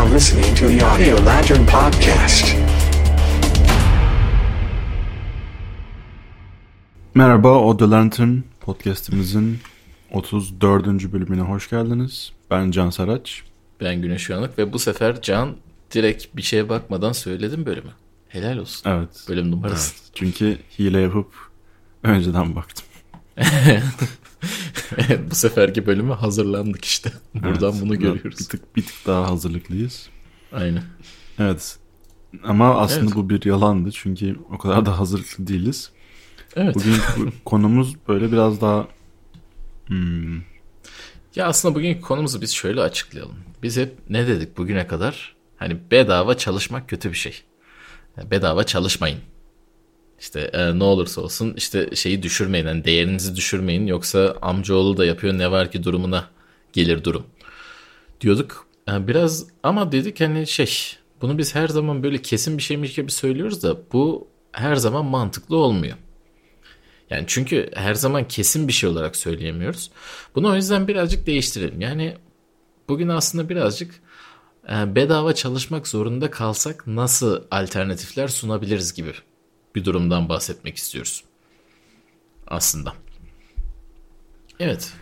are listening to the Audio Lantern Podcast. Merhaba, Audio Lantern podcastimizin 34. bölümüne hoş geldiniz. Ben Can Saraç. Ben Güneş Uyanık ve bu sefer Can direkt bir şeye bakmadan söyledim bölümü. Helal olsun. Evet. Bölüm numarası. Evet, çünkü hile yapıp önceden baktım. bu seferki bölüme hazırlandık işte. Buradan Evet, bunu görüyoruz. Bir tık, bir tık daha hazırlıklıyız. Aynen. Evet. Ama aslında Evet. bu bir yalandı çünkü o kadar da hazırlıklı değiliz. Evet. Bugün konumuz böyle biraz daha hmm, Ya aslında bugünkü konumuzu biz şöyle açıklayalım. Biz hep ne dedik bugüne kadar? Hani bedava çalışmak kötü bir şey. Bedava çalışmayın. İşte e, ne olursa olsun işte şeyi düşürmeyin. Yani değerinizi düşürmeyin. Yoksa amcaoğlu da yapıyor ne var ki durumuna gelir durum. Diyorduk. E, biraz ama dedik hani şey bunu biz her zaman böyle kesin bir şeymiş gibi söylüyoruz da bu her zaman mantıklı olmuyor. Yani çünkü her zaman kesin bir şey olarak söyleyemiyoruz. Bunu o yüzden birazcık değiştirelim. Yani bugün aslında birazcık e, bedava çalışmak zorunda kalsak nasıl alternatifler sunabiliriz gibi bir durumdan bahsetmek istiyoruz. Aslında. Evet.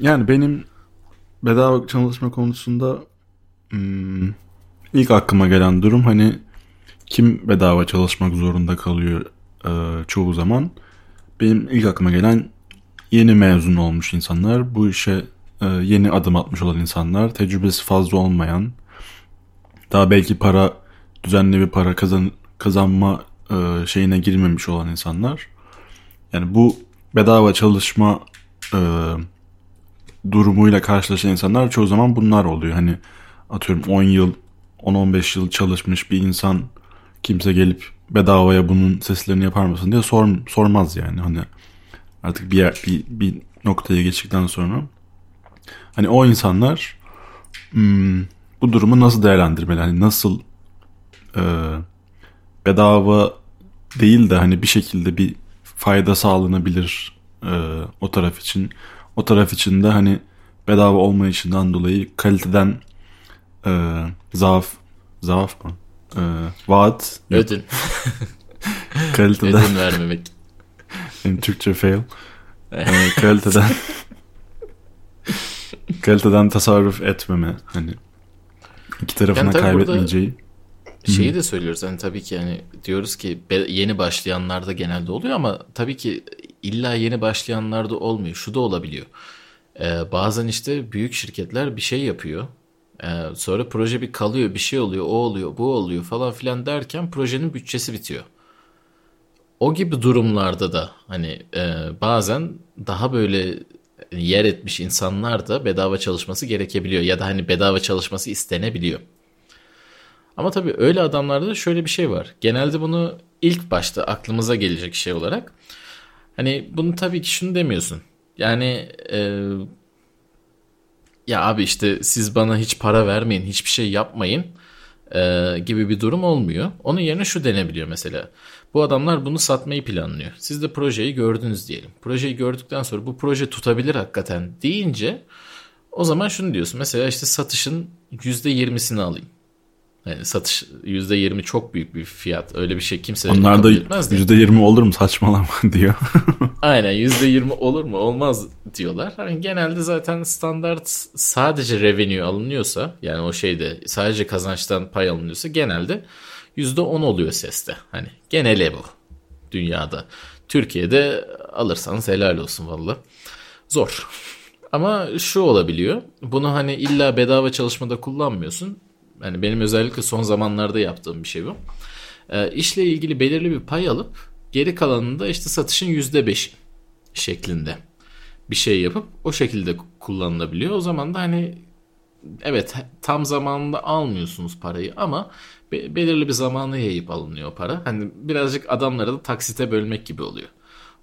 Yani benim bedava çalışma konusunda hmm, ilk aklıma gelen durum hani kim bedava çalışmak zorunda kalıyor e, çoğu zaman. Benim ilk aklıma gelen yeni mezun olmuş insanlar, bu işe e, yeni adım atmış olan insanlar, tecrübesi fazla olmayan, daha belki para düzenli bir para kazan, kazanma e, şeyine girmemiş olan insanlar. Yani bu bedava çalışma e, durumuyla karşılaşan insanlar çoğu zaman bunlar oluyor. Hani atıyorum 10 yıl 10-15 yıl çalışmış bir insan kimse gelip bedavaya bunun seslerini yapar mısın diye sor, sormaz yani. Hani artık bir, yer, bir, bir noktaya geçtikten sonra hani o insanlar hmm, bu durumu nasıl değerlendirmeli? Hani nasıl e, bedava değil de hani bir şekilde bir fayda sağlanabilir e, o taraf için. O taraf için de hani bedava olmayışından dolayı kaliteden e, zaaf zaaf mı? E, vaat Ödün. kaliteden Ödün vermemek. benim Türkçe fail. E, kaliteden kaliteden tasarruf etmeme hani iki tarafına Yani tabii burada- kaybetmeyeceği. Şeyi de söylüyoruz hani tabii ki yani diyoruz ki yeni başlayanlarda genelde oluyor ama tabii ki illa yeni başlayanlarda olmuyor. Şu da olabiliyor. Ee, bazen işte büyük şirketler bir şey yapıyor. Ee, sonra proje bir kalıyor, bir şey oluyor, o oluyor, bu oluyor falan filan derken projenin bütçesi bitiyor. O gibi durumlarda da hani e, bazen daha böyle yer etmiş insanlar da bedava çalışması gerekebiliyor ya da hani bedava çalışması istenebiliyor. Ama tabii öyle adamlarda da şöyle bir şey var. Genelde bunu ilk başta aklımıza gelecek şey olarak. Hani bunu tabii ki şunu demiyorsun. Yani e, ya abi işte siz bana hiç para vermeyin, hiçbir şey yapmayın e, gibi bir durum olmuyor. Onun yerine şu denebiliyor mesela. Bu adamlar bunu satmayı planlıyor. Siz de projeyi gördünüz diyelim. Projeyi gördükten sonra bu proje tutabilir hakikaten deyince o zaman şunu diyorsun. Mesela işte satışın %20'sini alayım. Yani satış %20 çok büyük bir fiyat. Öyle bir şey kimse Onlar da kabul etmez de. %20 olur mu saçmalama diyor. Aynen %20 olur mu olmaz diyorlar. Hani genelde zaten standart sadece revenue alınıyorsa yani o şeyde sadece kazançtan pay alınıyorsa genelde %10 oluyor seste. Hani genele bu dünyada. Türkiye'de alırsanız helal olsun valla. Zor. Ama şu olabiliyor. Bunu hani illa bedava çalışmada kullanmıyorsun. Yani benim özellikle son zamanlarda yaptığım bir şey bu. E, işle ilgili belirli bir pay alıp geri kalanını da işte satışın %5 şeklinde bir şey yapıp o şekilde kullanılabiliyor. O zaman da hani evet tam zamanında almıyorsunuz parayı ama be- belirli bir zamanı yayıp alınıyor para. Hani birazcık adamları da taksite bölmek gibi oluyor.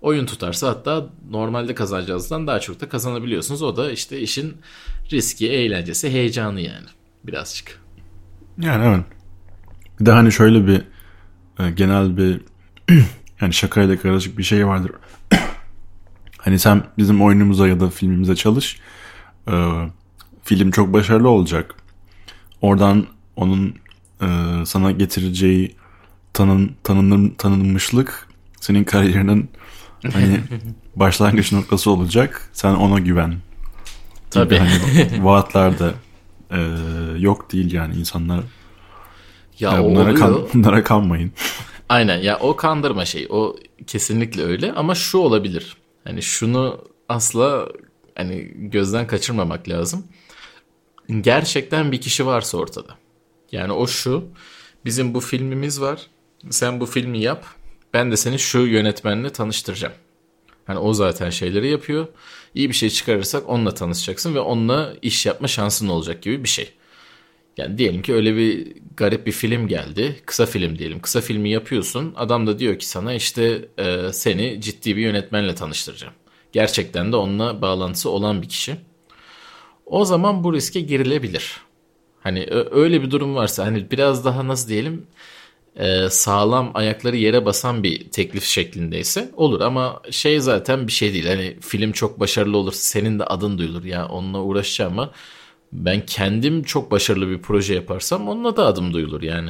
Oyun tutarsa hatta normalde kazanacağınızdan daha çok da kazanabiliyorsunuz. O da işte işin riski, eğlencesi, heyecanı yani birazcık. Yani evet. Bir de hani şöyle bir e, genel bir yani şakayla karışık bir şey vardır. hani sen bizim oyunumuza ya da filmimize çalış. E, film çok başarılı olacak. oradan onun e, sana getireceği tanın, tanınır, tanınmışlık senin kariyerinin hani başlangıç noktası olacak. Sen ona güven. Tabii. Hani vaatler de e, yok değil yani insanlar. Ya Ya bunlara, oluyor. kan, bunlara kanmayın. Aynen ya o kandırma şey. O kesinlikle öyle ama şu olabilir. Hani şunu asla hani gözden kaçırmamak lazım. Gerçekten bir kişi varsa ortada. Yani o şu. Bizim bu filmimiz var. Sen bu filmi yap. Ben de seni şu yönetmenle tanıştıracağım. Hani o zaten şeyleri yapıyor. İyi bir şey çıkarırsak onunla tanışacaksın ve onunla iş yapma şansın olacak gibi bir şey. Yani diyelim ki öyle bir garip bir film geldi. Kısa film diyelim. Kısa filmi yapıyorsun. Adam da diyor ki sana işte e, seni ciddi bir yönetmenle tanıştıracağım. Gerçekten de onunla bağlantısı olan bir kişi. O zaman bu riske girilebilir. Hani öyle bir durum varsa hani biraz daha nasıl diyelim e, sağlam ayakları yere basan bir teklif şeklindeyse olur ama şey zaten bir şey değil. Hani film çok başarılı olur senin de adın duyulur ya onunla uğraşacağım ama ben kendim çok başarılı bir proje yaparsam onunla da adım duyulur yani.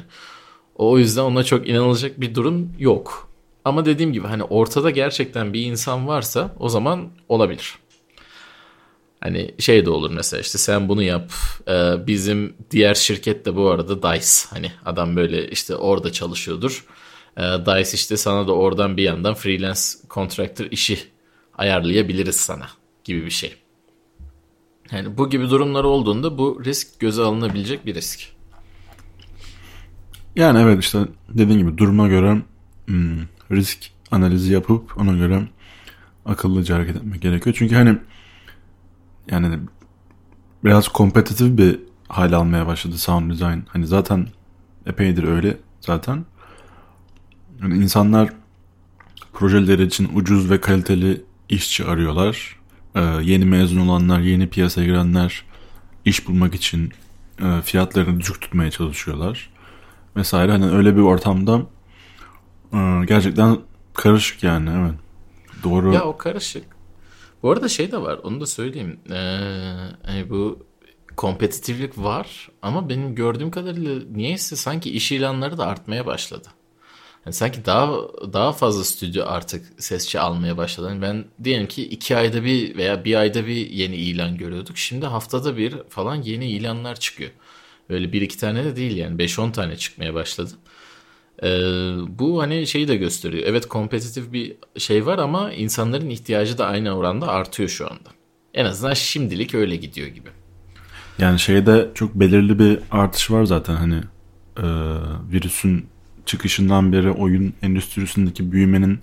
O yüzden ona çok inanılacak bir durum yok. Ama dediğim gibi hani ortada gerçekten bir insan varsa o zaman olabilir. Hani şey de olur mesela işte sen bunu yap. Ee, bizim diğer şirket de bu arada DICE. Hani adam böyle işte orada çalışıyordur. Ee, DICE işte sana da oradan bir yandan freelance contractor işi ayarlayabiliriz sana gibi bir şey. Yani bu gibi durumlar olduğunda bu risk göze alınabilecek bir risk. Yani evet işte dediğin gibi duruma göre hmm, risk analizi yapıp ona göre akıllıca hareket etmek gerekiyor. Çünkü hani yani biraz kompetitif bir hal almaya başladı sound design. Hani zaten epeydir öyle zaten. Yani insanlar projeleri için ucuz ve kaliteli işçi arıyorlar. Ee, yeni mezun olanlar, yeni piyasaya girenler iş bulmak için e, fiyatlarını düşük tutmaya çalışıyorlar. Vesaire. Hani öyle bir ortamda e, gerçekten karışık yani evet. Doğru. Ya o karışık. Bu arada şey de var onu da söyleyeyim. Ee, hani bu kompetitiflik var ama benim gördüğüm kadarıyla niyeyse sanki iş ilanları da artmaya başladı. Yani sanki daha daha fazla stüdyo artık sesçi almaya başladı. Yani ben diyelim ki iki ayda bir veya bir ayda bir yeni ilan görüyorduk. Şimdi haftada bir falan yeni ilanlar çıkıyor. Öyle bir iki tane de değil yani 5-10 tane çıkmaya başladı. Ee, bu hani şeyi de gösteriyor. Evet kompetitif bir şey var ama insanların ihtiyacı da aynı oranda artıyor şu anda. En azından şimdilik öyle gidiyor gibi. Yani şeyde çok belirli bir artış var zaten hani e, virüsün çıkışından beri oyun endüstrisindeki büyümenin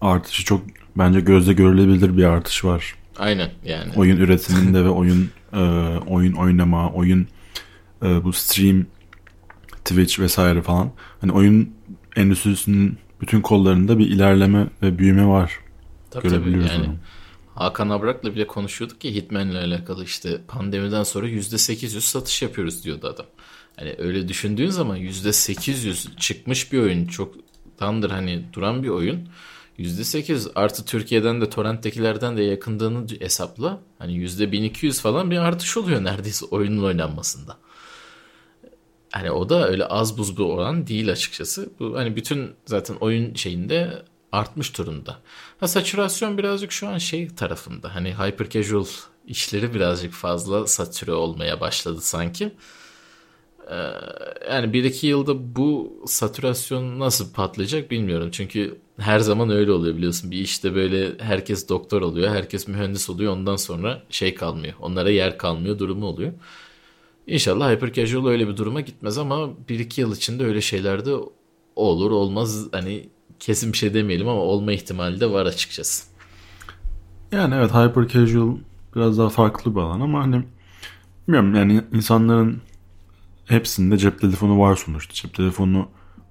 artışı çok bence gözle görülebilir bir artış var. Aynen yani. Oyun üretiminde ve oyun e, oyun oynama, oyun e, bu stream, Twitch vesaire falan. Hani oyun endüstrisinin bütün kollarında bir ilerleme ve büyüme var. Tabii tabii Görebiliyoruz yani. onu. Hakan Abrak'la bile konuşuyorduk ki Hitman'le alakalı işte pandemiden sonra %800 satış yapıyoruz diyordu adam. Hani öyle düşündüğün zaman %800 çıkmış bir oyun çoktandır hani duran bir oyun. %800 artı Türkiye'den de torrenttekilerden de yakındığını hesapla. Hani %1200 falan bir artış oluyor neredeyse oyunun oynanmasında. Hani o da öyle az buz bir oran değil açıkçası. Bu hani bütün zaten oyun şeyinde artmış durumda. Ha satürasyon birazcık şu an şey tarafında. Hani hyper casual işleri birazcık fazla satüre olmaya başladı sanki. Ee, yani bir iki yılda bu satürasyon nasıl patlayacak bilmiyorum. Çünkü her zaman öyle oluyor biliyorsun. Bir işte böyle herkes doktor oluyor, herkes mühendis oluyor. Ondan sonra şey kalmıyor. Onlara yer kalmıyor durumu oluyor. İnşallah hyper casual öyle bir duruma gitmez ama bir iki yıl içinde öyle şeyler de olur olmaz. Hani kesin bir şey demeyelim ama olma ihtimali de var açıkçası. Yani evet hyper casual biraz daha farklı bir alan ama hani bilmiyorum yani insanların hepsinde cep telefonu var sonuçta. Cep telefonu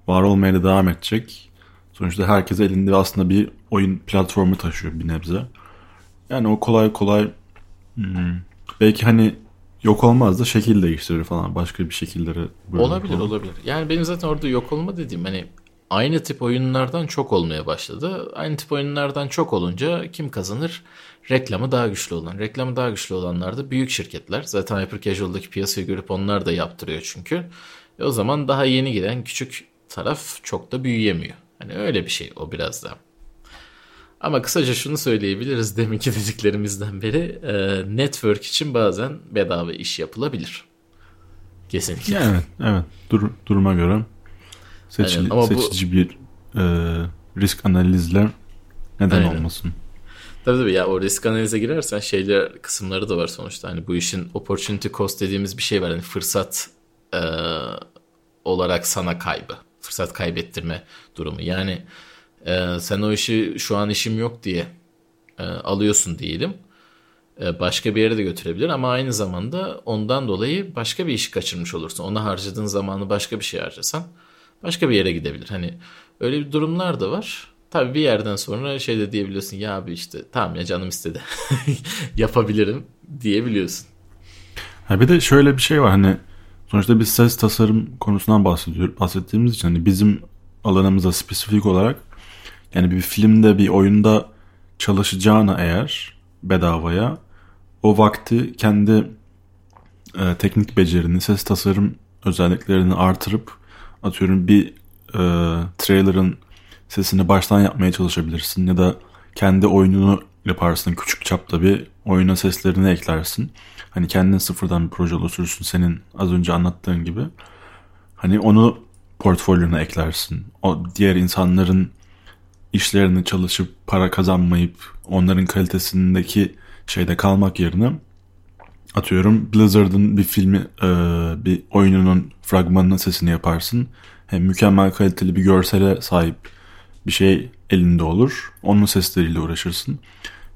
var olmaya da devam edecek. Sonuçta herkes elinde aslında bir oyun platformu taşıyor bir nebze. Yani o kolay kolay hmm, belki hani yok olmaz da şekil değiştirir falan başka bir şekillere. Olabilir falan. olabilir. Yani benim zaten orada yok olma dediğim hani aynı tip oyunlardan çok olmaya başladı. Aynı tip oyunlardan çok olunca kim kazanır? Reklamı daha güçlü olan. Reklamı daha güçlü olanlar da büyük şirketler. Zaten Hyper Casual'daki piyasayı görüp onlar da yaptırıyor çünkü. E o zaman daha yeni giren küçük taraf çok da büyüyemiyor. Hani öyle bir şey o biraz da. Ama kısaca şunu söyleyebiliriz deminki dediklerimizden beri e, network için bazen bedava iş yapılabilir. Kesinlikle. Ya evet, evet. Dur, duruma göre seçili, Aynen, ama bu- seçici bir e, risk analizle neden Aynen. olmasın? Tabii tabii ya o risk analize girersen şeyler kısımları da var sonuçta. Hani bu işin opportunity cost dediğimiz bir şey var. Hani fırsat e, olarak sana kaybı. Fırsat kaybettirme durumu. Yani e, sen o işi şu an işim yok diye e, alıyorsun diyelim. E, başka bir yere de götürebilir ama aynı zamanda ondan dolayı başka bir işi kaçırmış olursun. Ona harcadığın zamanı başka bir şey harcasan başka bir yere gidebilir. Hani öyle bir durumlar da var. Tabii bir yerden sonra şey de diyebiliyorsun ya abi işte tamam ya canım istedi yapabilirim diyebiliyorsun. Ha bir de şöyle bir şey var hani sonuçta biz ses tasarım konusundan bahsediyor, bahsettiğimiz için hani bizim alanımıza spesifik olarak yani bir filmde bir oyunda çalışacağına eğer bedavaya o vakti kendi e, teknik becerini, ses tasarım özelliklerini artırıp atıyorum bir e, trailer'ın sesini baştan yapmaya çalışabilirsin ya da kendi oyununu yaparsın küçük çapta bir oyuna seslerini eklersin. Hani kendin sıfırdan bir proje oluşturursun senin az önce anlattığın gibi. Hani onu portfolyona eklersin. O diğer insanların işlerini çalışıp para kazanmayıp onların kalitesindeki şeyde kalmak yerine atıyorum Blizzard'ın bir filmi e, bir oyununun fragmanının sesini yaparsın. Hem mükemmel kaliteli bir görsele sahip bir şey elinde olur. Onun sesleriyle uğraşırsın.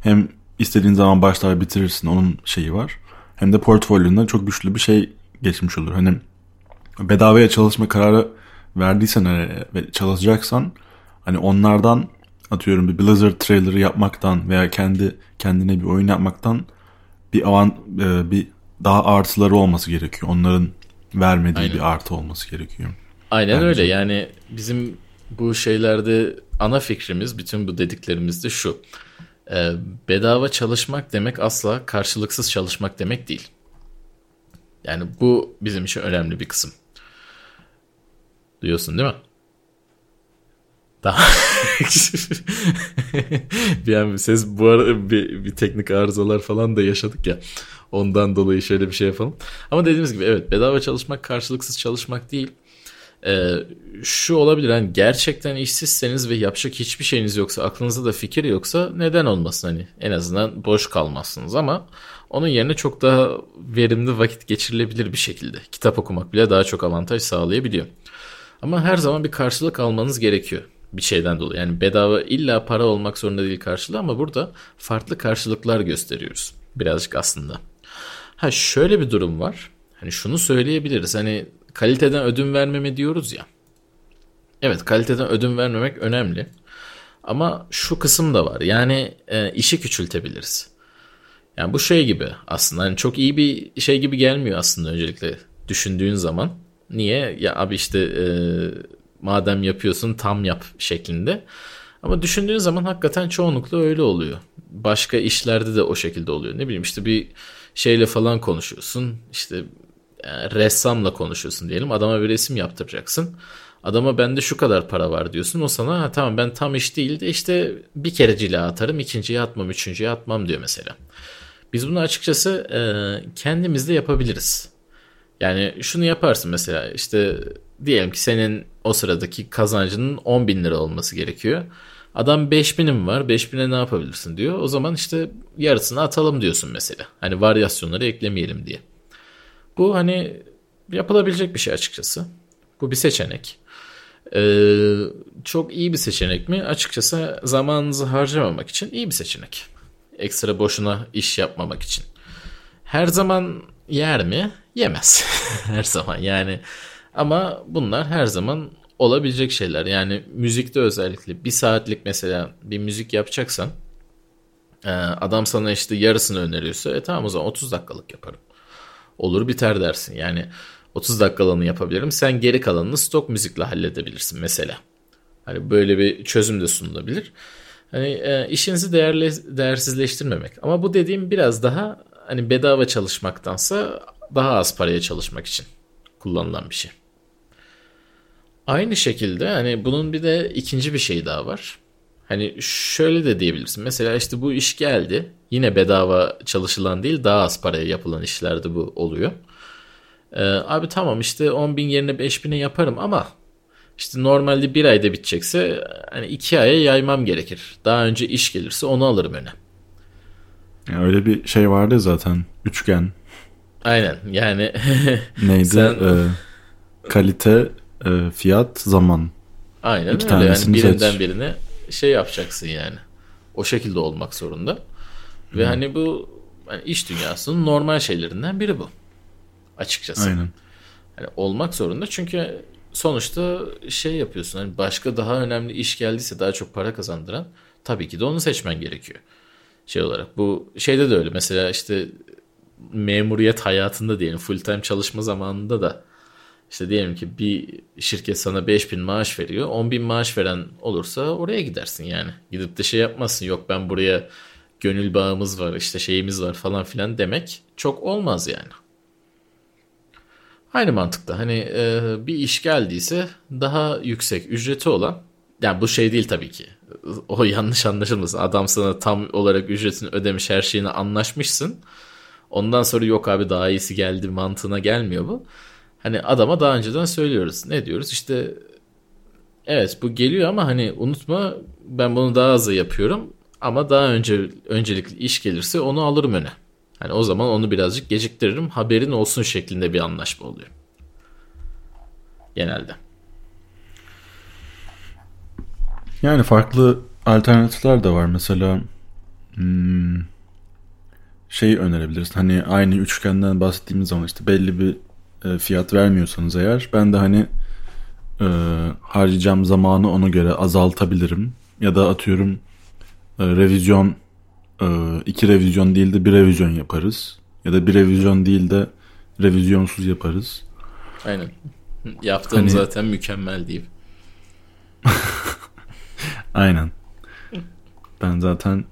Hem istediğin zaman başlar bitirirsin. Onun şeyi var. Hem de portfolyonda çok güçlü bir şey geçmiş olur. Hani bedavaya çalışma kararı verdiysen eğer ve çalışacaksan hani onlardan atıyorum bir Blizzard trailer'ı yapmaktan veya kendi kendine bir oyun yapmaktan bir avan e, bir daha artıları olması gerekiyor. Onların vermediği Aynen. bir artı olması gerekiyor. Aynen Bence. öyle yani bizim bu şeylerde ana fikrimiz bütün bu dediklerimizde şu. Ee, bedava çalışmak demek asla karşılıksız çalışmak demek değil. Yani bu bizim için önemli bir kısım. Duyuyorsun değil mi? Daha bir ses bu ara bir, bir teknik arızalar falan da yaşadık ya. Ondan dolayı şöyle bir şey yapalım. Ama dediğimiz gibi evet bedava çalışmak karşılıksız çalışmak değil. Ee, şu olabilir hani gerçekten işsizseniz ve yapacak hiçbir şeyiniz yoksa aklınızda da fikir yoksa neden olmasın hani en azından boş kalmazsınız ama onun yerine çok daha verimli vakit geçirilebilir bir şekilde kitap okumak bile daha çok avantaj sağlayabiliyor. Ama her zaman bir karşılık almanız gerekiyor bir şeyden dolayı. Yani bedava illa para olmak zorunda değil karşılığı ama burada farklı karşılıklar gösteriyoruz birazcık aslında. Ha şöyle bir durum var. Hani şunu söyleyebiliriz. Hani kaliteden ödün vermeme diyoruz ya. Evet kaliteden ödün vermemek önemli. Ama şu kısım da var. Yani e, işi küçültebiliriz. Yani bu şey gibi aslında hani çok iyi bir şey gibi gelmiyor aslında öncelikle düşündüğün zaman. Niye? Ya abi işte e, madem yapıyorsun tam yap şeklinde. Ama düşündüğün zaman hakikaten çoğunlukla öyle oluyor. Başka işlerde de o şekilde oluyor. Ne bileyim işte bir şeyle falan konuşuyorsun. İşte yani ressamla konuşuyorsun diyelim. Adama bir resim yaptıracaksın. Adama bende şu kadar para var diyorsun. O sana ha, tamam ben tam iş değil de işte bir kere cila atarım. ikinciye atmam, üçüncüye atmam diyor mesela. Biz bunu açıkçası e, kendimiz de yapabiliriz. Yani şunu yaparsın mesela işte diyelim ki senin o sıradaki kazancının 10 bin lira olması gerekiyor. Adam 5 binim var 5 bine ne yapabilirsin diyor. O zaman işte yarısını atalım diyorsun mesela. Hani varyasyonları eklemeyelim diye. Bu hani yapılabilecek bir şey açıkçası. Bu bir seçenek. Ee, çok iyi bir seçenek mi? Açıkçası zamanınızı harcamamak için iyi bir seçenek. Ekstra boşuna iş yapmamak için. Her zaman yer mi? Yemez. her zaman yani. Ama bunlar her zaman olabilecek şeyler. Yani müzikte özellikle bir saatlik mesela bir müzik yapacaksan e, adam sana işte yarısını öneriyorsa e tamam o zaman 30 dakikalık yaparım. Olur biter dersin. Yani 30 dakikalığını yapabilirim. Sen geri kalanını stok müzikle halledebilirsin mesela. Hani böyle bir çözüm de sunulabilir. Hani e, işinizi değerli, değersizleştirmemek. Ama bu dediğim biraz daha hani bedava çalışmaktansa daha az paraya çalışmak için kullanılan bir şey. Aynı şekilde hani bunun bir de ikinci bir şey daha var. Hani şöyle de diyebilirsin. Mesela işte bu iş geldi. Yine bedava çalışılan değil daha az paraya yapılan işlerde bu oluyor. Ee, abi tamam işte 10 bin yerine 5 bine yaparım ama işte normalde bir ayda bitecekse hani iki aya yaymam gerekir. Daha önce iş gelirse onu alırım öne. Yani öyle bir şey vardı zaten. Üçgen. Aynen yani. Neydi? Sen... Ee, kalite, e, fiyat, zaman. Aynen İki öyle. Yani birinden seç. birine şey yapacaksın yani. O şekilde olmak zorunda. Ve hani bu hani iş dünyasının normal şeylerinden biri bu. Açıkçası. Aynen. Yani olmak zorunda çünkü sonuçta şey yapıyorsun. Hani başka daha önemli iş geldiyse daha çok para kazandıran tabii ki de onu seçmen gerekiyor. Şey olarak bu şeyde de öyle. Mesela işte memuriyet hayatında diyelim full time çalışma zamanında da işte diyelim ki bir şirket sana 5000 maaş veriyor. 10 bin maaş veren olursa oraya gidersin yani. Gidip de şey yapmazsın. Yok ben buraya gönül bağımız var işte şeyimiz var falan filan demek çok olmaz yani. Aynı mantıkta hani e, bir iş geldiyse daha yüksek ücreti olan yani bu şey değil tabii ki. O yanlış anlaşılmasın. Adam sana tam olarak ücretini ödemiş her şeyini anlaşmışsın. Ondan sonra yok abi daha iyisi geldi mantığına gelmiyor bu. Hani adama daha önceden söylüyoruz. Ne diyoruz? İşte evet bu geliyor ama hani unutma ben bunu daha hızlı yapıyorum. Ama daha önce öncelikli iş gelirse onu alırım öne. Hani o zaman onu birazcık geciktiririm. Haberin olsun şeklinde bir anlaşma oluyor. Genelde. Yani farklı alternatifler de var. Mesela hmm, şey önerebiliriz. Hani aynı üçgenden bahsettiğimiz zaman işte belli bir e, fiyat vermiyorsanız eğer ben de hani e, harcayacağım zamanı ona göre azaltabilirim. Ya da atıyorum e, revizyon e, iki revizyon değil de bir revizyon yaparız. Ya da bir revizyon değil de revizyonsuz yaparız. Aynen. Yaptığım Hani- zaten mükemmel diyeyim. Aynen. Ben zaten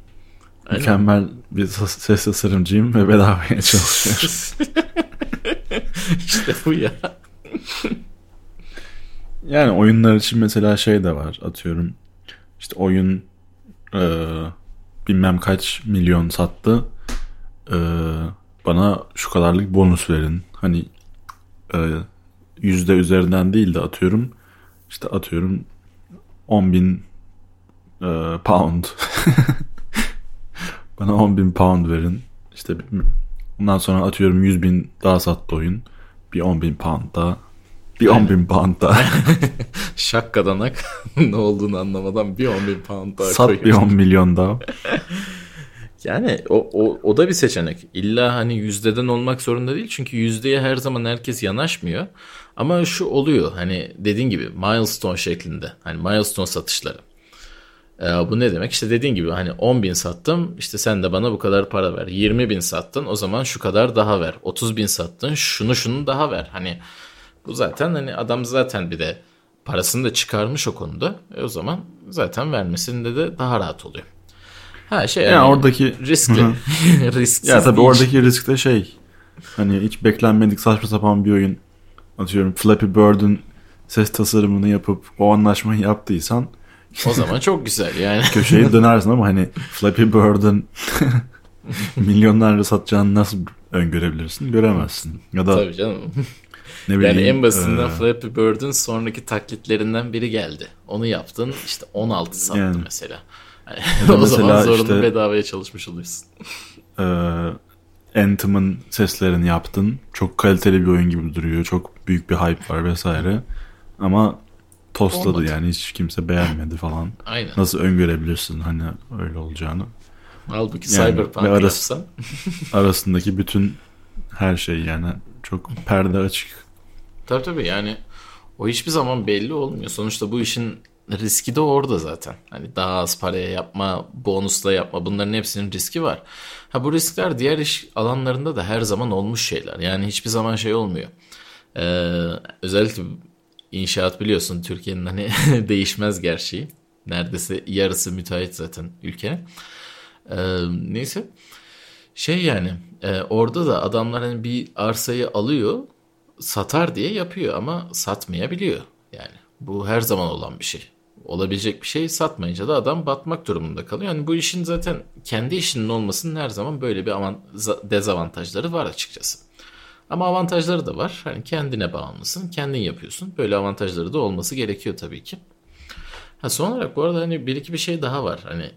Aynen. mükemmel bir ses tasarımcıyım ve bedavaya çalışıyorum. işte bu ya. Yani oyunlar için mesela şey de var atıyorum. İşte oyun e, bilmem kaç milyon sattı. E, bana şu kadarlık bonus verin. Hani e, yüzde üzerinden değil de atıyorum. İşte atıyorum 10 bin e, pound. Bana 10 bin pound verin. İşte ondan sonra atıyorum 100 bin daha sattı oyun bir 10 bin pound daha bir 10 bin pound daha Şakkadanak ne olduğunu anlamadan bir 10 bin pound daha Sat bir koyuyor. 10 milyon daha. Yani o, o, o da bir seçenek. İlla hani yüzdeden olmak zorunda değil. Çünkü yüzdeye her zaman herkes yanaşmıyor. Ama şu oluyor hani dediğin gibi milestone şeklinde. Hani milestone satışları. Ee, bu ne demek? İşte dediğin gibi hani 10 bin sattım işte sen de bana bu kadar para ver. 20 bin sattın o zaman şu kadar daha ver. 30 bin sattın şunu şunu daha ver. Hani bu zaten hani adam zaten bir de parasını da çıkarmış o konuda. E o zaman zaten vermesinde de daha rahat oluyor. Ha şey Ya yani oradaki riskli. Risksiz ya tabii oradaki risk de şey. Hani hiç beklenmedik saçma sapan bir oyun. Atıyorum Flappy Bird'ün ses tasarımını yapıp o anlaşmayı yaptıysan O zaman çok güzel yani. köşeyi dönersin ama hani Flappy Bird'ün milyonlarca satacağını nasıl öngörebilirsin? Göremezsin. Ya da Tabii canım. ne Yani bileyim en basitinden e, Flappy Bird'ün sonraki taklitlerinden biri geldi. Onu yaptın işte 16 sattı Yani. mesela. da o zaman mesela zorunlu işte- bedavaya çalışmış oluyorsun. e, Anthem'ın seslerini yaptın. Çok kaliteli bir oyun gibi duruyor. Çok büyük bir hype var vesaire. Ama tosladı Olmadı. yani hiç kimse beğenmedi falan. Aynen. Nasıl öngörebilirsin hani öyle olacağını? Halbuki Yani Cyberpunk arası- yapsan Arasındaki bütün her şey yani çok perde açık. Tabii tabii yani o hiçbir zaman belli olmuyor. Sonuçta bu işin riski de orada zaten. Hani daha az paraya yapma, bonusla yapma bunların hepsinin riski var. Ha bu riskler diğer iş alanlarında da her zaman olmuş şeyler. Yani hiçbir zaman şey olmuyor. Ee, özellikle inşaat biliyorsun Türkiye'nin hani değişmez gerçeği. Neredeyse yarısı müteahhit zaten ülke. Ee, neyse. Şey yani e, orada da adamlar hani bir arsayı alıyor satar diye yapıyor ama satmayabiliyor. Yani bu her zaman olan bir şey. Olabilecek bir şey satmayınca da adam batmak durumunda kalıyor. Yani bu işin zaten kendi işinin olmasının her zaman böyle bir avant dezavantajları var açıkçası. Ama avantajları da var. Hani kendine bağımlısın, kendin yapıyorsun. Böyle avantajları da olması gerekiyor tabii ki. Ha son olarak bu arada hani bir iki bir şey daha var. Hani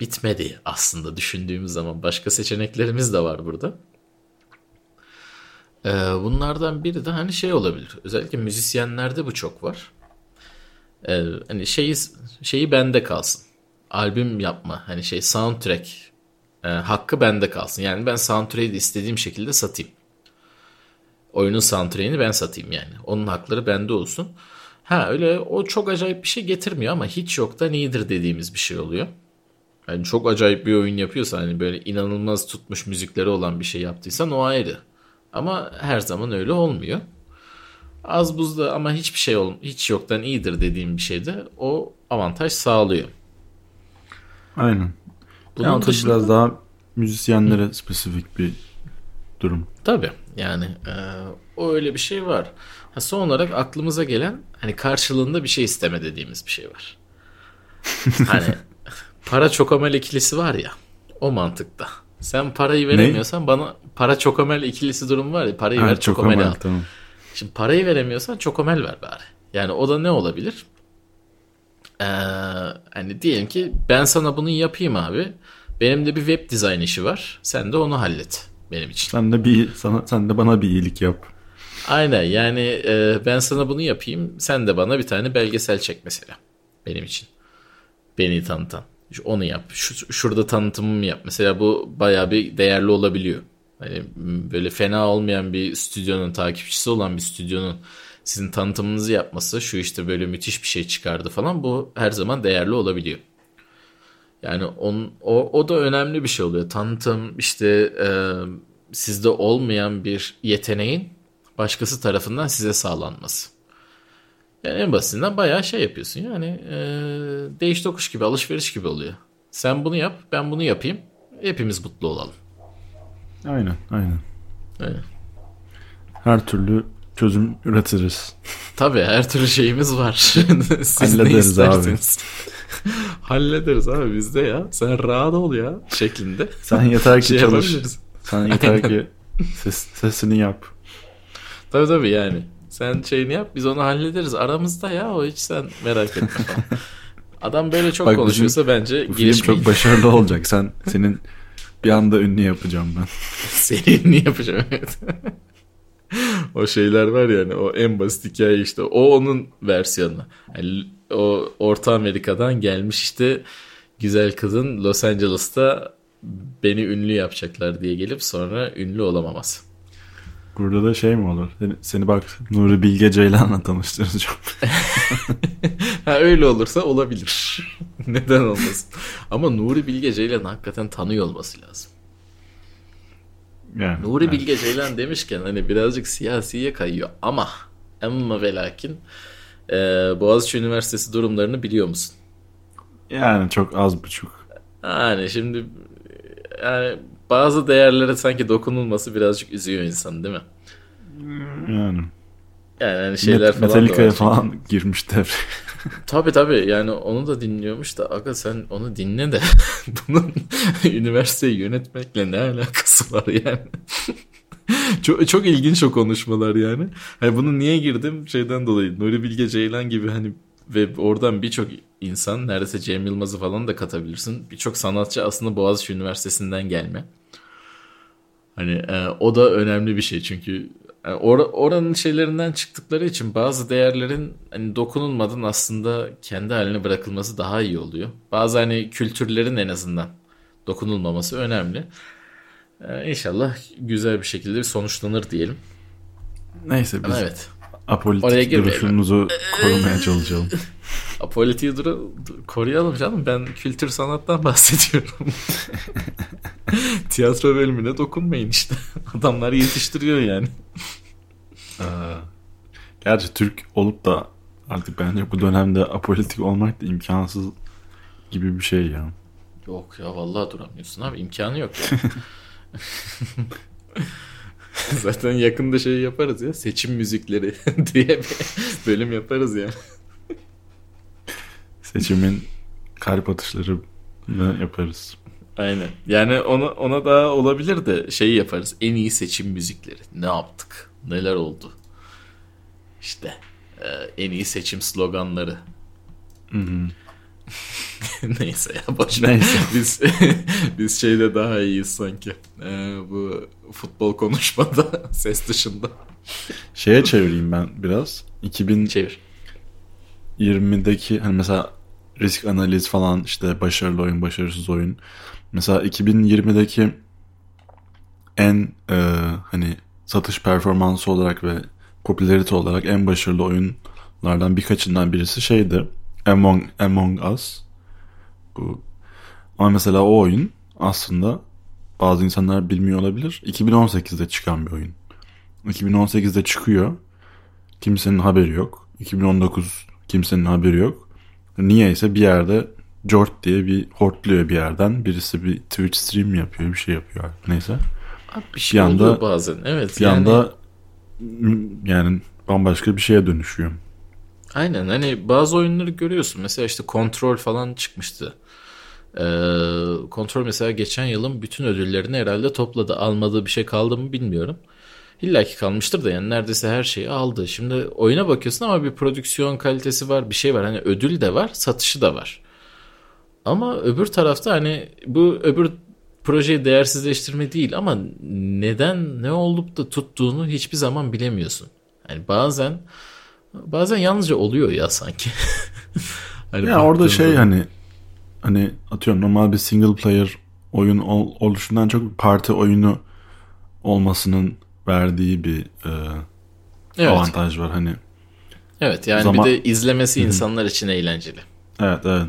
bitmedi aslında düşündüğümüz zaman. Başka seçeneklerimiz de var burada. Ee, bunlardan biri de hani şey olabilir. Özellikle müzisyenlerde bu çok var. Ee, hani şeyi şeyi bende kalsın. Albüm yapma hani şey soundtrack e, hakkı bende kalsın. Yani ben soundtrack'i istediğim şekilde satayım. Oyunun soundtrack'ini ben satayım yani. Onun hakları bende olsun. Ha öyle o çok acayip bir şey getirmiyor ama hiç yoktan iyidir dediğimiz bir şey oluyor. Yani çok acayip bir oyun yapıyorsan hani böyle inanılmaz tutmuş müzikleri olan bir şey yaptıysan o ayrı. Ama her zaman öyle olmuyor. Az buzda ama hiçbir şey ol, hiç yoktan iyidir dediğim bir şeyde o avantaj sağlıyor. Aynen. Bunun yani dışında... biraz daha müzisyenlere Hı. spesifik bir durum. Tabii yani e, o öyle bir şey var. Ha, son olarak aklımıza gelen hani karşılığında bir şey isteme dediğimiz bir şey var. hani para çokomel ikilisi var ya o mantıkta. Sen parayı veremiyorsan ne? bana para çokomel ikilisi durum var ya parayı ha, ver çokomel al. Tamam. Şimdi parayı veremiyorsan çokomel ver bari. Yani o da ne olabilir? Ee, hani diyelim ki ben sana bunu yapayım abi. Benim de bir web dizayn işi var. Sen de onu hallet benim için. Sen de bir sana sen de bana bir iyilik yap. Aynen yani e, ben sana bunu yapayım. Sen de bana bir tane belgesel çek mesela benim için. Beni tanıtan. Onu yap. Şu, şurada tanıtımımı yap. Mesela bu bayağı bir değerli olabiliyor. Hani böyle fena olmayan bir stüdyonun takipçisi olan bir stüdyonun sizin tanıtımınızı yapması şu işte böyle müthiş bir şey çıkardı falan bu her zaman değerli olabiliyor. Yani on, o, o da önemli bir şey oluyor. Tanıtım işte e, sizde olmayan bir yeteneğin başkası tarafından size sağlanması. Yani en basitinden bayağı şey yapıyorsun. Yani e, değiş tokuş gibi alışveriş gibi oluyor. Sen bunu yap ben bunu yapayım. Hepimiz mutlu olalım. Aynen aynen. Aynen. Her türlü çözüm üretiriz. Tabii her türlü şeyimiz var. Siz Hallederiz abi. Hallederiz abi bizde ya. Sen rahat ol ya şeklinde. Sen yeter ki şey çalış. Sen yeter ki ses, sesini yap. Tabii tabii yani. Sen şeyini yap biz onu hallederiz. Aramızda ya o hiç sen merak etme Adam böyle çok Bak, konuşuyorsa bence bu film çok başarılı olacak. Sen senin bir anda ünlü yapacağım ben. Seni ünlü yapacağım evet. o şeyler var yani o en basit hikaye işte. O onun versiyonu. Yani o Orta Amerika'dan gelmiş işte güzel kızın Los Angeles'ta beni ünlü yapacaklar diye gelip sonra ünlü olamaması. Burada da şey mi olur? Seni, seni bak Nuri Bilge Ceylan'la tanıştıracağım. ha, öyle olursa olabilir. Neden olmasın? Ama Nuri Bilge Ceylan hakikaten tanıyor olması lazım. Yani, Nuri yani. Bilge Ceylan demişken hani birazcık siyasiye kayıyor ama ama ve lakin e, Boğaziçi Üniversitesi durumlarını biliyor musun? Yani çok az buçuk. Yani şimdi yani bazı değerlere sanki dokunulması birazcık üzüyor insan değil mi? Yani. Yani hani şeyler Met- falan Metallica'ya falan girmiş devre. tabii tabii yani onu da dinliyormuş da aga sen onu dinle de bunun üniversiteyi yönetmekle ne alakası var yani. çok, çok ilginç o konuşmalar yani. Hani bunu niye girdim şeyden dolayı. Nuri Bilge Ceylan gibi hani ve oradan birçok insan neredeyse Cem Yılmaz'ı falan da katabilirsin. Birçok sanatçı aslında Boğaziçi Üniversitesi'nden gelme. Hani e, o da önemli bir şey çünkü yani or oranın şeylerinden çıktıkları için bazı değerlerin hani dokunulmadan aslında kendi haline bırakılması daha iyi oluyor. Bazı hani kültürlerin en azından dokunulmaması önemli. Ee, inşallah güzel bir şekilde sonuçlanır diyelim. Neyse biz evet. apolitik duruşumuzu korumaya çalışalım. Apolitiği duru koruyalım canım. Ben kültür sanattan bahsediyorum. Tiyatro bölümüne dokunmayın işte. Adamlar yetiştiriyor yani. Gerçi Türk olup da artık bence bu dönemde apolitik olmak da imkansız gibi bir şey ya. Yok ya vallahi duramıyorsun abi imkanı yok ya. Zaten yakında şey yaparız ya seçim müzikleri diye bir bölüm yaparız ya. Seçimin kalp atışları yaparız. Aynen. Yani ona ona da olabilir de şey yaparız. En iyi seçim müzikleri. Ne yaptık? Neler oldu? İşte e, en iyi seçim sloganları. Neyse ya boş ver. Neyse. Biz biz şeyde daha iyiyiz sanki. E, bu futbol konuşmada ses dışında. Şeye çevireyim ben biraz. 2020'deki Çevir. hani mesela risk analiz falan işte başarılı oyun, başarısız oyun. Mesela 2020'deki en e, hani satış performansı olarak ve popülarite olarak en başarılı oyunlardan birkaçından birisi şeydi. Among, Among Us. Bu. Ama mesela o oyun aslında bazı insanlar bilmiyor olabilir. 2018'de çıkan bir oyun. 2018'de çıkıyor. Kimsenin haberi yok. 2019 kimsenin haberi yok. Niyeyse bir yerde Jort diye bir hortluyor bir yerden. Birisi bir Twitch stream yapıyor, bir şey yapıyor. Neyse. Abi bir şey Bir anda- bazen. Evet. Bir yani, anda yani bambaşka bir şeye dönüşüyor. Aynen hani bazı oyunları görüyorsun. Mesela işte Control falan çıkmıştı. Ee, Control mesela geçen yılın bütün ödüllerini herhalde topladı. Almadığı bir şey kaldı mı bilmiyorum. İlla ki kalmıştır da yani neredeyse her şeyi aldı. Şimdi oyuna bakıyorsun ama bir prodüksiyon kalitesi var, bir şey var. Hani ödül de var, satışı da var. Ama öbür tarafta hani bu öbür projeyi değersizleştirme değil ama neden ne olup da tuttuğunu hiçbir zaman bilemiyorsun. Yani bazen bazen yalnızca oluyor ya sanki. hani Ya orada şey zaman. hani hani atıyorum normal bir single player oyun ol, oluşundan çok bir parti oyunu olmasının verdiği bir e, evet. avantaj var hani. Evet yani Zaman- bir de izlemesi insanlar için eğlenceli. Evet evet.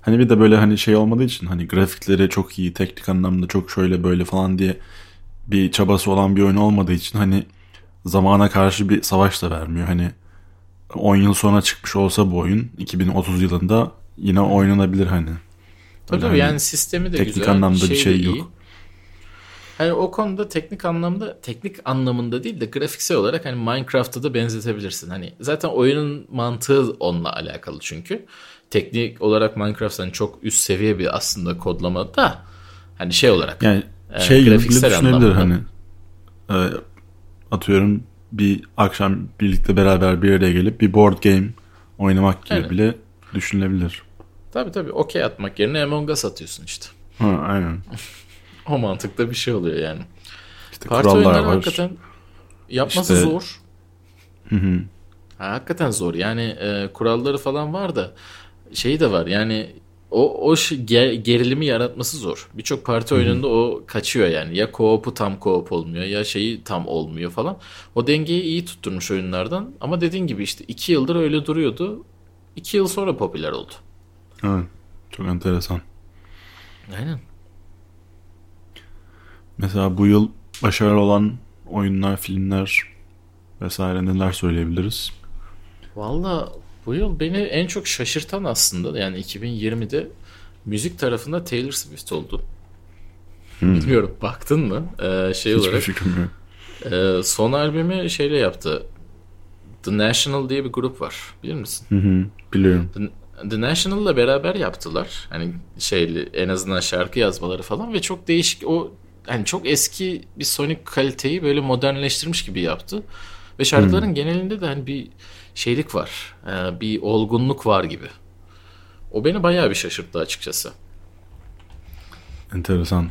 Hani bir de böyle hani şey olmadığı için hani grafikleri çok iyi, teknik anlamda çok şöyle böyle falan diye bir çabası olan bir oyun olmadığı için hani zamana karşı bir savaş da vermiyor. Hani 10 yıl sonra çıkmış olsa bu oyun 2030 yılında yine oynanabilir hani. Tabii hani yani sistemi de teknik güzel. anlamda bir şey iyi. yok. Hani o konuda teknik anlamda teknik anlamında değil de grafiksel olarak hani Minecraft'a da benzetebilirsin. Hani zaten oyunun mantığı onunla alakalı çünkü. Teknik olarak Minecraft hani çok üst seviye bir aslında kodlama da hani şey olarak Yani e, şey bile grafiksel anlamda. hani e, atıyorum bir akşam birlikte beraber bir araya gelip bir board game oynamak gibi Aynen. bile düşünülebilir. Tabii tabii okey atmak yerine Among Us atıyorsun işte. Ha, aynen. O mantıkta bir şey oluyor yani. İşte Parti oyunları var. hakikaten yapması İşte- zor. Ha, hakikaten zor. Yani e, kuralları falan var da şeyi de var. Yani o o şey- ger- gerilimi yaratması zor. Birçok parti oyununda o kaçıyor yani. Ya co-op'u tam co-op olmuyor ya şeyi tam olmuyor falan. O dengeyi iyi tutturmuş oyunlardan. Ama dediğin gibi işte iki yıldır öyle duruyordu. İki yıl sonra popüler oldu. Evet. Çok enteresan. Aynen. Mesela bu yıl başarılı olan oyunlar, filmler vesaire neler söyleyebiliriz? Valla bu yıl beni en çok şaşırtan aslında yani 2020'de müzik tarafında Taylor Swift oldu. Bilmiyorum baktın mı? Ee, şey Hiçbir olarak fikrim yok. e, son albümü şeyle yaptı. The National diye bir grup var. Bilir misin? Hı hı, biliyorum. The, The National'la beraber yaptılar. Hani şeyli en azından şarkı yazmaları falan ve çok değişik o hani çok eski bir sonik kaliteyi böyle modernleştirmiş gibi yaptı. Ve şarkıların genelinde de hani bir şeylik var. e, bir olgunluk var gibi. O beni bayağı bir şaşırttı açıkçası. Enteresan.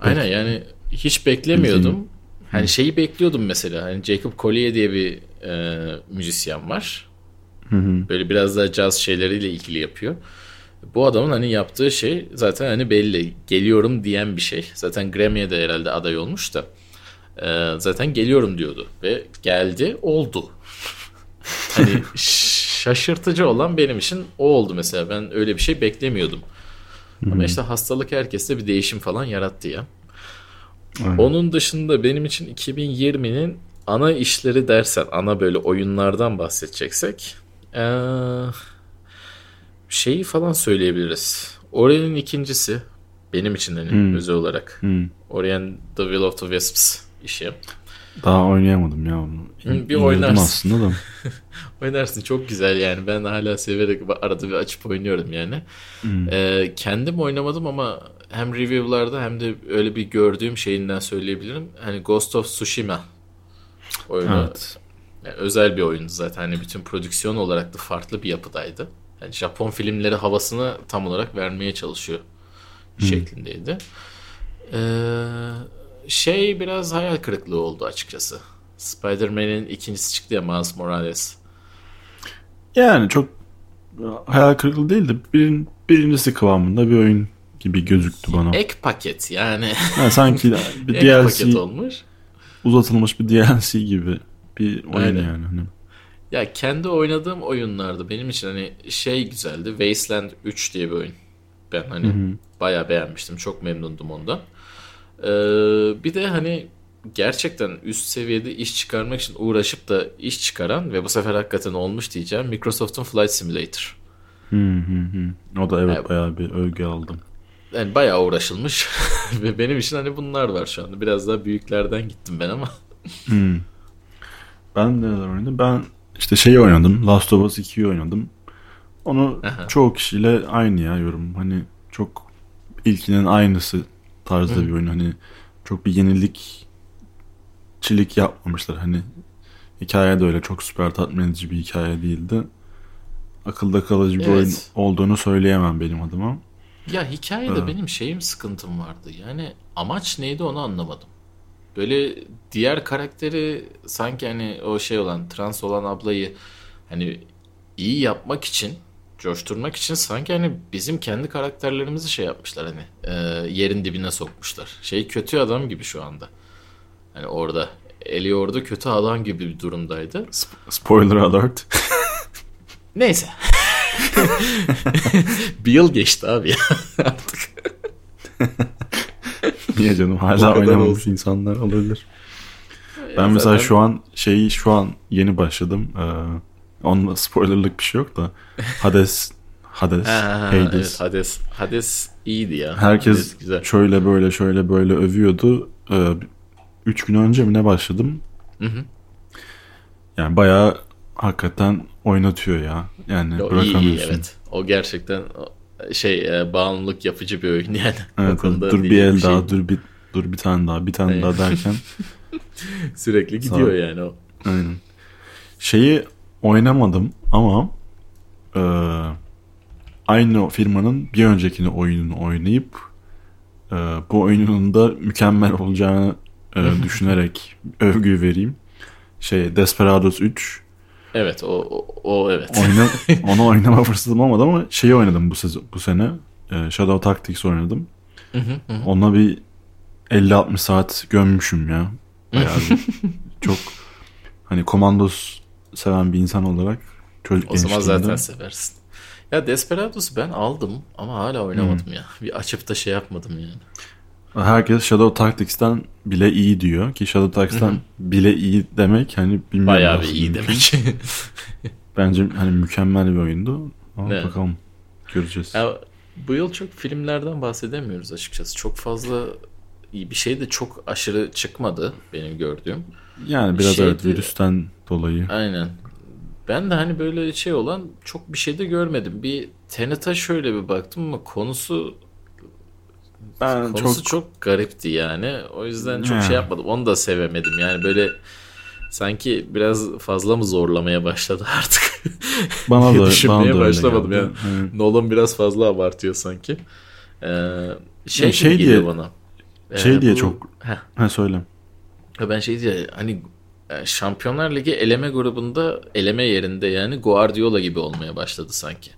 Aynen yani hiç beklemiyordum. Hani şeyi bekliyordum mesela. Hani Jacob Collier diye bir e, müzisyen var. Böyle biraz daha caz şeyleriyle ilgili yapıyor. Bu adamın hani yaptığı şey zaten hani belli. Geliyorum diyen bir şey. Zaten Grammy'ye de herhalde aday olmuş da. E, zaten geliyorum diyordu. Ve geldi oldu. Hani şaşırtıcı olan benim için o oldu mesela. Ben öyle bir şey beklemiyordum. Ama işte hastalık herkeste bir değişim falan yarattı ya. Aynen. Onun dışında benim için 2020'nin ana işleri dersen, ana böyle oyunlardan bahsedeceksek ee, şeyi falan söyleyebiliriz. Orien'in ikincisi benim için hani Hmm. özel olarak. Hmm. Orient The Will of the Wisps işi. Daha oynayamadım ya onu. Bir oynarsın. aslında da. Oynarsın çok güzel yani. Ben hala severek arada bir açıp oynuyorum yani. Hmm. Ee, kendim oynamadım ama hem review'larda hem de öyle bir gördüğüm şeyinden söyleyebilirim. Hani Ghost of Tsushima oyunu Evet. yani özel bir oyundu zaten. Hani bütün prodüksiyon olarak da farklı bir yapıdaydı. Yani Japon filmleri havasını tam olarak vermeye çalışıyor şeklindeydi. Ee, şey biraz hayal kırıklığı oldu açıkçası. Spider-Man'in ikincisi çıktı ya Miles Morales. Yani çok hayal kırıklığı değil de birin, birincisi kıvamında bir oyun gibi gözüktü bana. Ek paket yani. Yani sanki bir Ek paket DLC olmuş. uzatılmış bir DLC gibi bir oyun Aynen. yani. Hani. Ya kendi oynadığım oyunlarda benim için hani şey güzeldi. Wasteland 3 diye bir oyun. Ben hani bayağı beğenmiştim. Çok memnundum ondan. Ee, bir de hani gerçekten üst seviyede iş çıkarmak için uğraşıp da iş çıkaran ve bu sefer hakikaten olmuş diyeceğim Microsoft'un Flight Simulator. Hı hı hı. O da evet Evet. bayağı bir övgü aldım. Yani bayağı uğraşılmış ve benim için hani bunlar var şu anda. Biraz daha büyüklerden gittim ben ama. Hmm. Ben neler oynadım? Ben işte şeyi oynadım. Last of Us 2'yi oynadım. Onu Aha. çoğu kişiyle aynı ya yorum. Hani çok ilkinin aynısı tarzda bir oyun. Hani çok bir yenilik çilik yapmamışlar. Hani hikaye de öyle çok süper tatmin edici bir hikaye değildi. Akılda kalıcı bir Evet. oyun olduğunu söyleyemem benim adıma. Ya hikayede Ha. benim şeyim sıkıntım vardı. Yani amaç neydi onu anlamadım. Böyle diğer karakteri sanki hani o şey olan trans olan ablayı hani iyi yapmak için coşturmak için sanki hani bizim kendi karakterlerimizi şey yapmışlar hani e, yerin dibine sokmuşlar. Şey kötü adam gibi şu anda. Hani orada Eli orada kötü adam gibi bir durumdaydı. Sp- spoiler alert. Neyse. bir yıl geçti abi ya artık. Niye canım hala oynamamış olsun. insanlar olabilir. Ben mesela zaten- şu an şeyi şu an yeni başladım. Ee, onunla spoilerlık bir şey yok da Hades Hades Ha, ha, ha, Hades. evet, Hades. Hades iyiydi ya. Herkes Hades güzel. şöyle böyle şöyle böyle övüyordu. Ee, üç gün önce mi ne başladım? Hı hı. Yani bayağı hakikaten oynatıyor ya. Yani O iyi, bırakamıyorsun. iyi evet. O gerçekten şey e, bağımlılık yapıcı bir oyun yani. Evet, dur bir el şey daha, yok. dur bir dur bir tane daha, bir tane daha derken Sürekli Sağ gidiyor ol. yani o. Aynen. Şeyi oynamadım ama e, aynı firmanın bir öncekini oyununu oynayıp e, bu oyunun da mükemmel olacağını e, düşünerek övgü vereyim. Şey Desperados 3 Evet o, o, o evet. oyna, onu oynama fırsatım olmadı ama şeyi oynadım bu sezon, bu sene. E, Shadow Tactics oynadım. Hı hı, hı hı. Ona bir 50-60 saat gömmüşüm ya. Bayağı bir, çok hani komandos seven bir insan olarak çocuk o zaman zaten seversin. Ya Desperados'u ben aldım ama hala oynamadım Hmm. ya. Bir açıp da şey yapmadım yani. Herkes Shadow Tactics'ten bile iyi diyor ki Shadow Tactics'ten bile iyi demek hani bilmiyorum. Bayağı bir iyi demek. Bence hani mükemmel bir oyundu. Ama Evet. bakalım göreceğiz. Ya, bu yıl çok filmlerden bahsedemiyoruz açıkçası. Çok fazla bir şey de çok aşırı çıkmadı benim gördüğüm. Yani biraz şeydi- evet virüsten dolayı. Aynen. Ben de hani böyle şey olan çok bir şey de görmedim. Bir Tenet'a şöyle bir baktım ama konusu Ben konusu çok, çok, garipti yani. O yüzden çok He. şey yapmadım. Onu da sevemedim. Yani böyle sanki biraz fazla mı zorlamaya başladı artık? bana da, bana Düşünmeye da öyle başlamadım yani. Hani Nolan biraz fazla abartıyor sanki. Ee, şey, şey diye- bana. şey Ee, diye bu- çok- Heh. Ha söyle. Ya ben şey diye hani e, Şampiyonlar Ligi eleme grubunda eleme yerinde yani Guardiola gibi olmaya başladı sanki.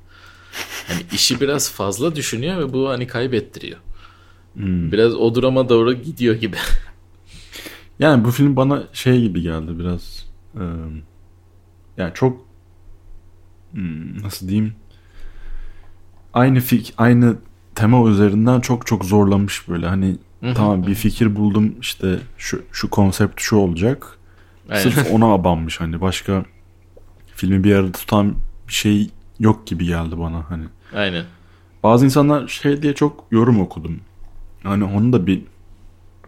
Hani işi biraz fazla düşünüyor ve bu hani kaybettiriyor. Hmm. Biraz o duruma doğru gidiyor gibi. Yani bu film bana şey gibi geldi biraz. Ee, yani çok hmm, nasıl diyeyim? Aynı fik aynı tema üzerinden çok çok zorlamış böyle. Hani tamam bir fikir buldum işte şu şu konsept şu olacak. Aynen. Sırf ona abanmış hani başka filmi bir arada tutan bir şey yok gibi geldi bana hani. Aynen. Bazı insanlar şey diye çok yorum okudum. Hani onu da bir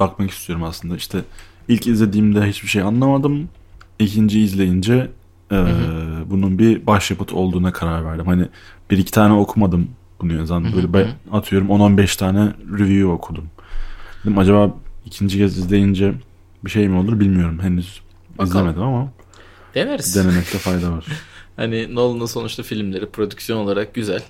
bakmak istiyorum aslında. İşte ilk izlediğimde hiçbir şey anlamadım. İkinci izleyince e, bunun bir başyapıt olduğuna karar verdim. Hani bir iki tane okumadım bunu yazan. Böyle ben atıyorum 10-15 tane review okudum. Dedim acaba ikinci kez izleyince bir şey mi olur bilmiyorum. Henüz Bakalım. izlemedim ama Deneriz. denemekte fayda var. Hani Nolan'ın sonuçta filmleri prodüksiyon olarak güzel.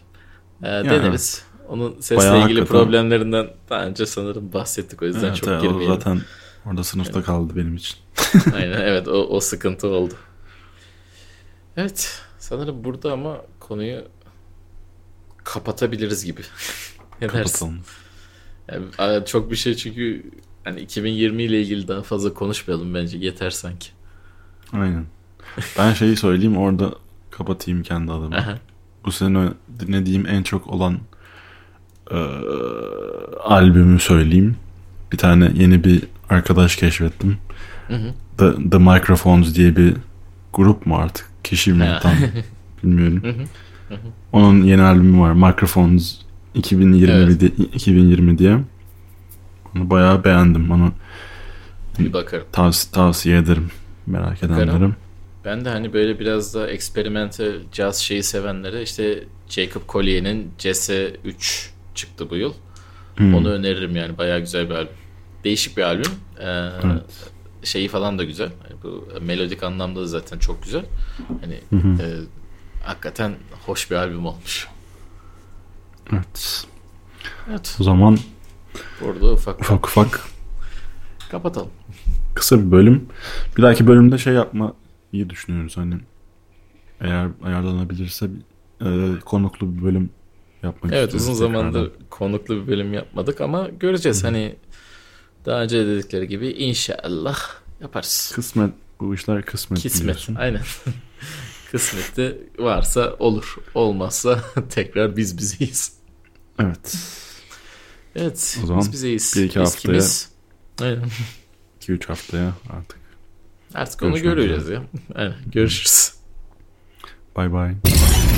Ee, deneriz. Onun sesle Bayağı ilgili hakikaten. problemlerinden daha önce sanırım bahsettik o yüzden Evet, çok evet, o girmeyelim. zaten orada sınıfta kaldı benim için. Aynen evet o, o sıkıntı oldu. Evet sanırım burada ama konuyu kapatabiliriz gibi. ne dersin? Kapatalım. Yani, çok bir şey çünkü hani 2020 ile ilgili daha fazla konuşmayalım bence yeter sanki. Aynen. Ben şeyi söyleyeyim orada kapatayım kendi adımı. Aha. Bu sene dinlediğim en çok olan eee, albümü söyleyeyim. Bir tane yeni bir arkadaş keşfettim. Hı hı. The, The Microphones diye bir grup mu artık? Kişi mi tam bilmiyorum. Hı. Onun yeni albümü var. Microphones 2020 Evet. di- 2020 diye. Onu bayağı beğendim. Onu Bir bakarım. tavsiye, tavsiye ederim merak Bakarım. edenlerim. Ben de hani böyle biraz da experimental jazz şeyi sevenlere işte Jacob Collier'in CS3 çıktı bu yıl. Hmm. Onu öneririm yani bayağı güzel bir albüm. Değişik bir albüm. Ee, Şeyi falan da güzel. Yani bu melodik anlamda da zaten çok güzel. Hani e, hakikaten hoş bir albüm olmuş. Evet. Evet. O zaman Burada ufak ufak ufak kapatalım. kısa bir bölüm. Bir dahaki bölümde şey yapma iyi düşünüyoruz hani eğer ayarlanabilirse e, konuklu bir bölüm yapmak Evet uzun tekrardan. zamandır konuklu bir bölüm yapmadık ama göreceğiz. Hani daha önce dedikleri gibi inşallah yaparız. kısmet bu işler kısmet, Kismet. biliyorsun. Aynen. Kısmette varsa olur. Olmazsa tekrar biz bizeyiz. Evet. Evet. O zaman biz bizeyiz. bir iki haftaya-? Aynen. 2-3 haftaya artık. Artık onu göreceğiz ya. Aynen. Görüşürüz. Bye bye.